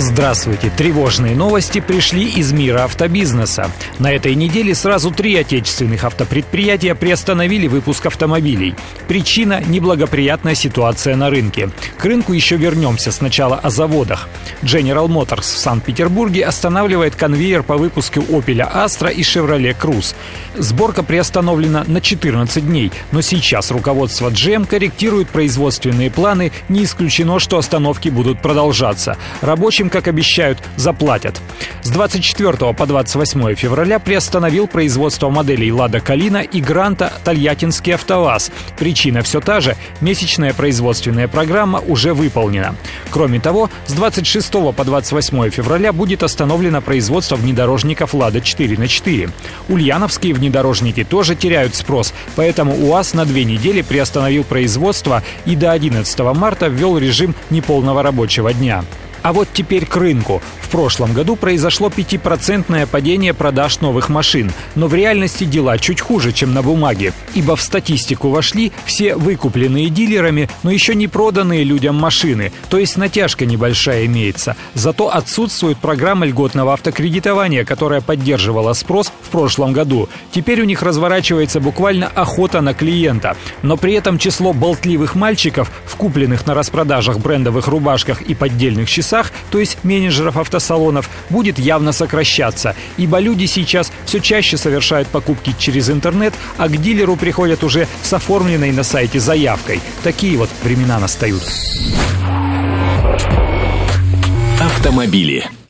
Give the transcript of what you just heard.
Здравствуйте! Тревожные новости пришли из мира автобизнеса. На этой неделе сразу три отечественных автопредприятия приостановили выпуск автомобилей. Причина – неблагоприятная ситуация на рынке. К рынку еще вернемся сначала о заводах. General Motors в Санкт-Петербурге останавливает конвейер по выпуску Opel Astra и Chevrolet Cruze. Сборка приостановлена на 14 дней, но сейчас руководство GM корректирует производственные планы, не исключено, что остановки будут продолжаться. Рабочим им, как обещают, заплатят. С 24 по 28 февраля приостановил производство моделей «Лада Калина» и «Гранта» Тольяттинский «АвтоВАЗ». Причина все та же – месячная производственная программа уже выполнена. Кроме того, с 26 по 28 февраля будет остановлено производство внедорожников «Лада 4 на 4». Ульяновские внедорожники тоже теряют спрос, поэтому УАЗ на две недели приостановил производство и до 11 марта ввел режим неполного рабочего дня. А вот теперь к рынку. В прошлом году произошло 5% падение продаж новых машин, но в реальности дела чуть хуже, чем на бумаге, ибо в статистику вошли все выкупленные дилерами, но еще не проданные людям машины, то есть натяжка небольшая имеется. Зато отсутствует программа льготного автокредитования, которая поддерживала спрос в прошлом году. Теперь у них разворачивается буквально охота на клиента. Но при этом число болтливых мальчиков, в купленных на распродажах брендовых рубашках и поддельных часах, то есть менеджеров авто автосалонов будет явно сокращаться, ибо люди сейчас все чаще совершают покупки через интернет, а к дилеру приходят уже с оформленной на сайте заявкой. Такие вот времена настают. Автомобили.